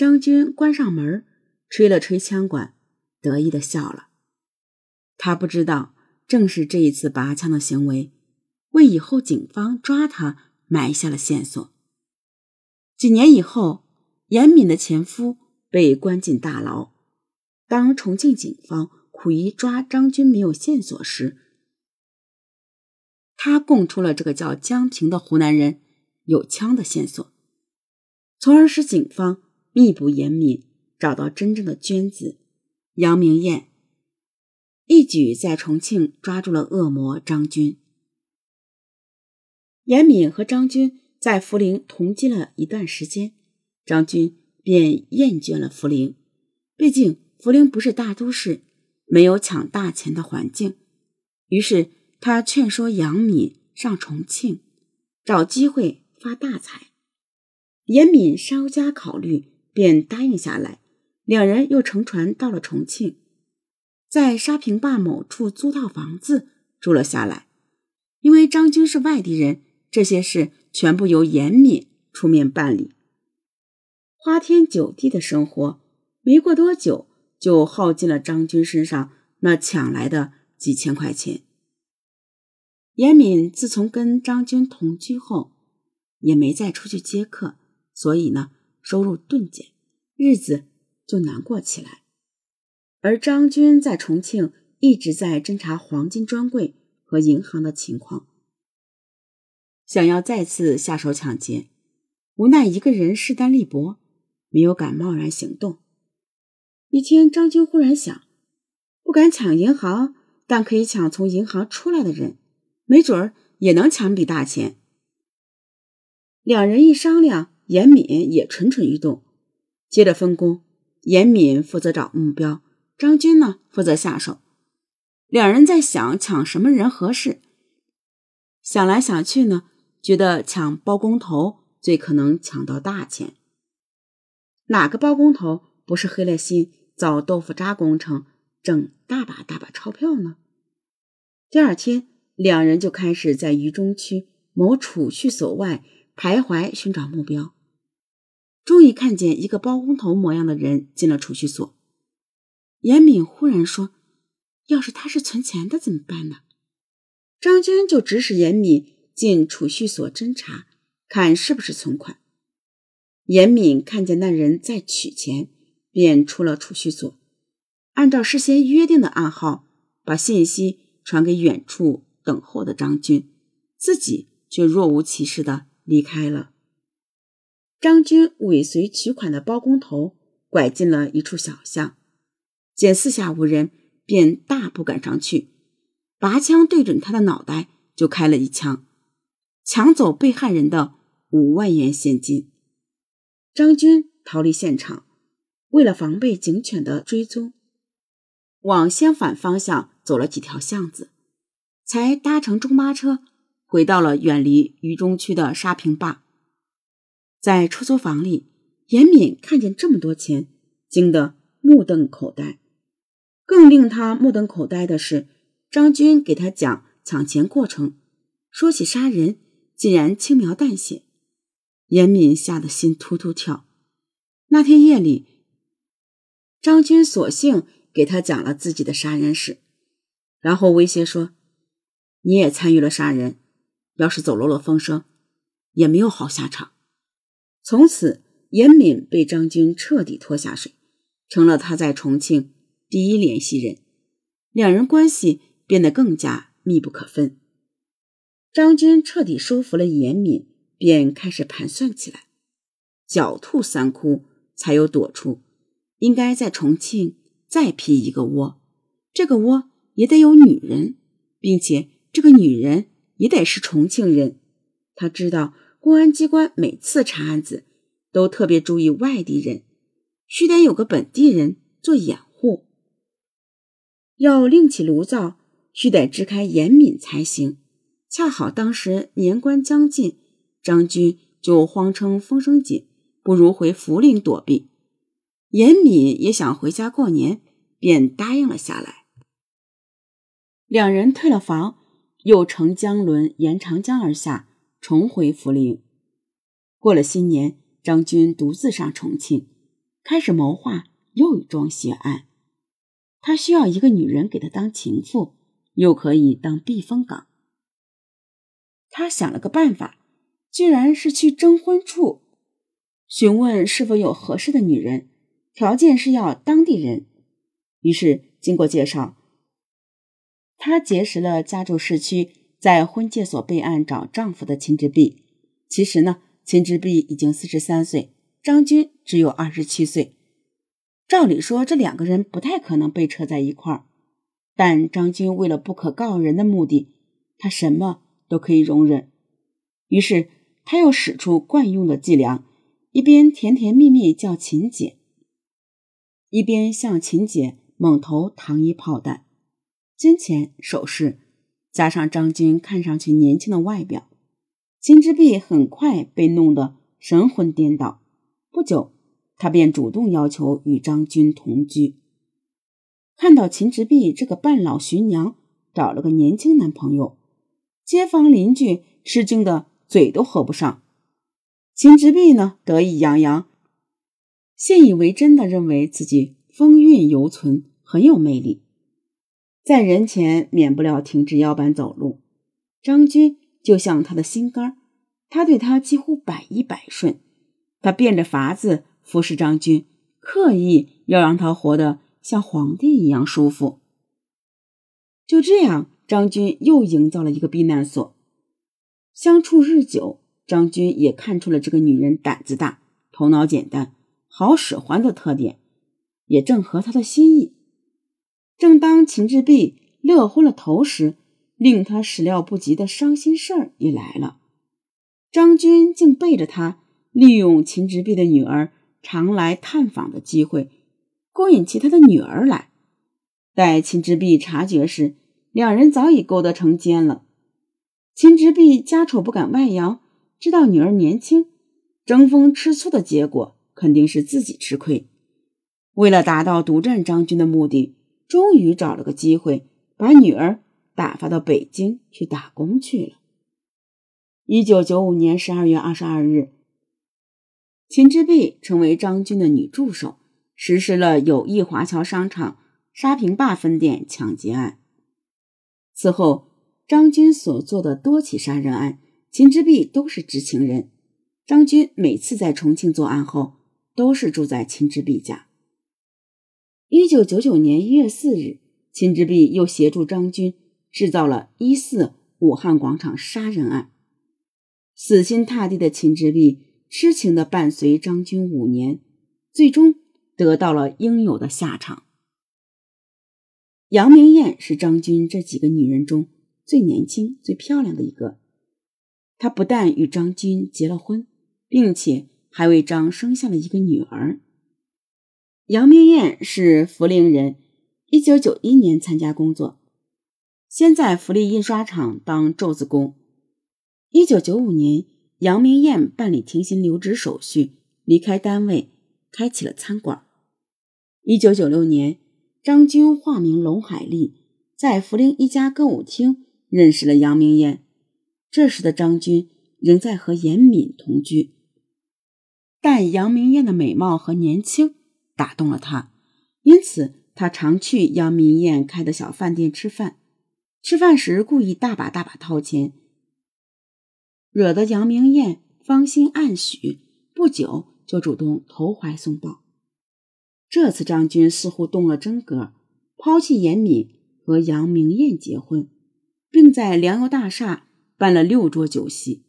张军关上门，吹了吹枪管，得意的笑了。他不知道，正是这一次拔枪的行为，为以后警方抓他埋下了线索。几年以后，严敏的前夫被关进大牢。当重庆警方苦于抓张军没有线索时，他供出了这个叫江平的湖南人有枪的线索，从而使警方。密捕严敏，找到真正的娟子杨明艳，一举在重庆抓住了恶魔张军。严敏和张军在涪陵同居了一段时间，张军便厌倦了涪陵，毕竟涪陵不是大都市，没有抢大钱的环境。于是他劝说杨敏上重庆，找机会发大财。严敏稍加考虑。便答应下来，两人又乘船到了重庆，在沙坪坝某处租套房子住了下来。因为张军是外地人，这些事全部由严敏出面办理。花天酒地的生活，没过多久就耗尽了张军身上那抢来的几千块钱。严敏自从跟张军同居后，也没再出去接客，所以呢。收入顿减，日子就难过起来。而张军在重庆一直在侦查黄金专柜和银行的情况，想要再次下手抢劫，无奈一个人势单力薄，没有敢贸然行动。一天，张军忽然想，不敢抢银行，但可以抢从银行出来的人，没准儿也能抢笔大钱。两人一商量。严敏也蠢蠢欲动，接着分工，严敏负责找目标，张军呢负责下手。两人在想抢什么人合适，想来想去呢，觉得抢包工头最可能抢到大钱。哪个包工头不是黑了心造豆腐渣工程，挣大把大把钞票呢？第二天，两人就开始在渝中区某储蓄所外徘徊寻找目标。终于看见一个包工头模样的人进了储蓄所。严敏忽然说：“要是他是存钱的怎么办呢？”张军就指使严敏进储蓄所侦查，看是不是存款。严敏看见那人在取钱，便出了储蓄所，按照事先约定的暗号，把信息传给远处等候的张军，自己却若无其事的离开了。张军尾随取款的包工头，拐进了一处小巷，见四下无人，便大步赶上去，拔枪对准他的脑袋就开了一枪，抢走被害人的五万元现金。张军逃离现场，为了防备警犬的追踪，往相反方向走了几条巷子，才搭乘中巴车回到了远离渝中区的沙坪坝。在出租房里，严敏看见这么多钱，惊得目瞪口呆。更令他目瞪口呆的是，张军给他讲抢钱过程，说起杀人，竟然轻描淡写。严敏吓得心突突跳。那天夜里，张军索性给他讲了自己的杀人史，然后威胁说：“你也参与了杀人，要是走漏了风声，也没有好下场。”从此，严敏被张军彻底拖下水，成了他在重庆第一联系人，两人关系变得更加密不可分。张军彻底收服了严敏，便开始盘算起来：狡兔三窟，才有躲处，应该在重庆再辟一个窝，这个窝也得有女人，并且这个女人也得是重庆人。他知道。公安机关每次查案子，都特别注意外地人，须得有个本地人做掩护。要另起炉灶，须得支开严敏才行。恰好当时年关将近，张军就慌称风声紧，不如回涪陵躲避。严敏也想回家过年，便答应了下来。两人退了房，又乘江轮沿长江而下。重回涪陵。过了新年，张军独自上重庆，开始谋划又一桩血案。他需要一个女人给他当情妇，又可以当避风港。他想了个办法，居然是去征婚处询问是否有合适的女人，条件是要当地人。于是，经过介绍，他结识了家住市区、在婚介所备案找丈夫的秦之璧。其实呢，秦之璧已经四十三岁，张军只有二十七岁。照理说，这两个人不太可能被扯在一块儿。但张军为了不可告人的目的，他什么？都可以容忍，于是他又使出惯用的伎俩，一边甜甜蜜蜜叫秦姐，一边向秦姐猛投糖衣炮弹，金钱首饰加上张军看上去年轻的外表，秦之璧很快被弄得神魂颠倒。不久，他便主动要求与张军同居。看到秦之璧这个半老徐娘找了个年轻男朋友。街坊邻居吃惊的嘴都合不上，秦之璧呢得意洋洋，信以为真的认为自己风韵犹存，很有魅力，在人前免不了挺直腰板走路。张军就像他的心肝他对他几乎百依百顺，他变着法子服侍张军，刻意要让他活得像皇帝一样舒服。就这样。张军又营造了一个避难所。相处日久，张军也看出了这个女人胆子大、头脑简单、好使唤的特点，也正合他的心意。正当秦志璧乐昏了头时，令他始料不及的伤心事儿也来了。张军竟背着他，利用秦志璧的女儿常来探访的机会，勾引起他的女儿来。待秦志璧察觉时，两人早已勾搭成奸了。秦之璧家丑不敢外扬，知道女儿年轻，争风吃醋的结果肯定是自己吃亏。为了达到独占张军的目的，终于找了个机会，把女儿打发到北京去打工去了。一九九五年十二月二十二日，秦之璧成为张军的女助手，实施了友谊华侨商场沙坪坝分店抢劫案。此后，张军所做的多起杀人案，秦之璧都是知情人。张军每次在重庆作案后，都是住在秦之璧家。一九九九年一月四日，秦之璧又协助张军制造了一四武汉广场杀人案。死心塌地的秦之璧痴情地伴随张军五年，最终得到了应有的下场。杨明艳是张军这几个女人中最年轻、最漂亮的一个。她不但与张军结了婚，并且还为张生下了一个女儿。杨明艳是涪陵人，一九九一年参加工作，先在福利印刷厂当皱子工。一九九五年，杨明艳办理停薪留职手续，离开单位，开起了餐馆。一九九六年。张军化名龙海丽，在涪陵一家歌舞厅认识了杨明艳。这时的张军仍在和严敏同居，但杨明艳的美貌和年轻打动了他，因此他常去杨明艳开的小饭店吃饭。吃饭时故意大把大把掏钱，惹得杨明艳芳心暗许，不久就主动投怀送抱。这次张军似乎动了真格，抛弃严敏和杨明艳结婚，并在粮油大厦办了六桌酒席。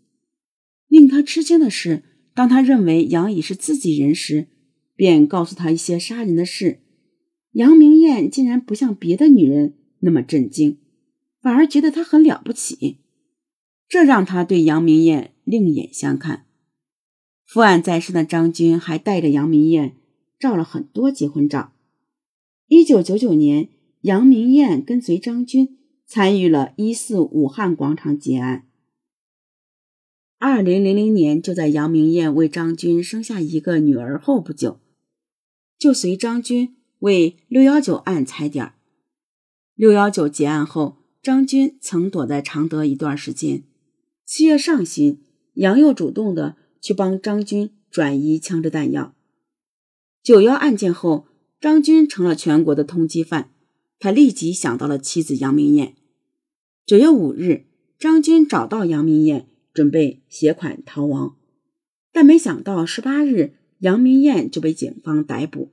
令他吃惊的是，当他认为杨乙是自己人时，便告诉他一些杀人的事。杨明艳竟然不像别的女人那么震惊，反而觉得他很了不起，这让他对杨明艳另眼相看。负案在身的张军还带着杨明艳。照了很多结婚照。一九九九年，杨明艳跟随张军参与了一四武汉广场劫案。二零零零年，就在杨明艳为张军生下一个女儿后不久，就随张军为六幺九案踩点。六幺九结案后，张军曾躲在常德一段时间。七月上旬，杨又主动的去帮张军转移枪支弹药。九幺案件后，张军成了全国的通缉犯，他立即想到了妻子杨明艳。九月五日，张军找到杨明艳，准备携款逃亡，但没想到十八日，杨明艳就被警方逮捕。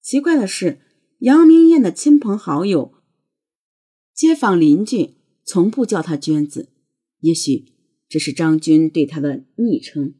奇怪的是，杨明艳的亲朋好友、街坊邻居从不叫她娟子，也许这是张军对她的昵称。